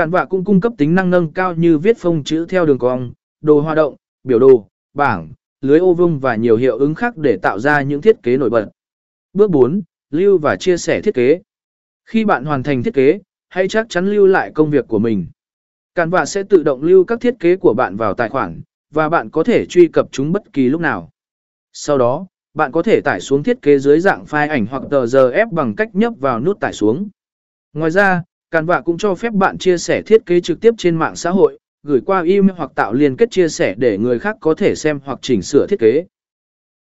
Cản vạ cũng cung cấp tính năng nâng cao như viết phông chữ theo đường cong, đồ hoạt động, biểu đồ, bảng, lưới ô vuông và nhiều hiệu ứng khác để tạo ra những thiết kế nổi bật. Bước 4. Lưu và chia sẻ thiết kế. Khi bạn hoàn thành thiết kế, hãy chắc chắn lưu lại công việc của mình. Canva sẽ tự động lưu các thiết kế của bạn vào tài khoản, và bạn có thể truy cập chúng bất kỳ lúc nào. Sau đó, bạn có thể tải xuống thiết kế dưới dạng file ảnh hoặc tờ giờ ép bằng cách nhấp vào nút tải xuống. Ngoài ra, Canva cũng cho phép bạn chia sẻ thiết kế trực tiếp trên mạng xã hội, gửi qua email hoặc tạo liên kết chia sẻ để người khác có thể xem hoặc chỉnh sửa thiết kế.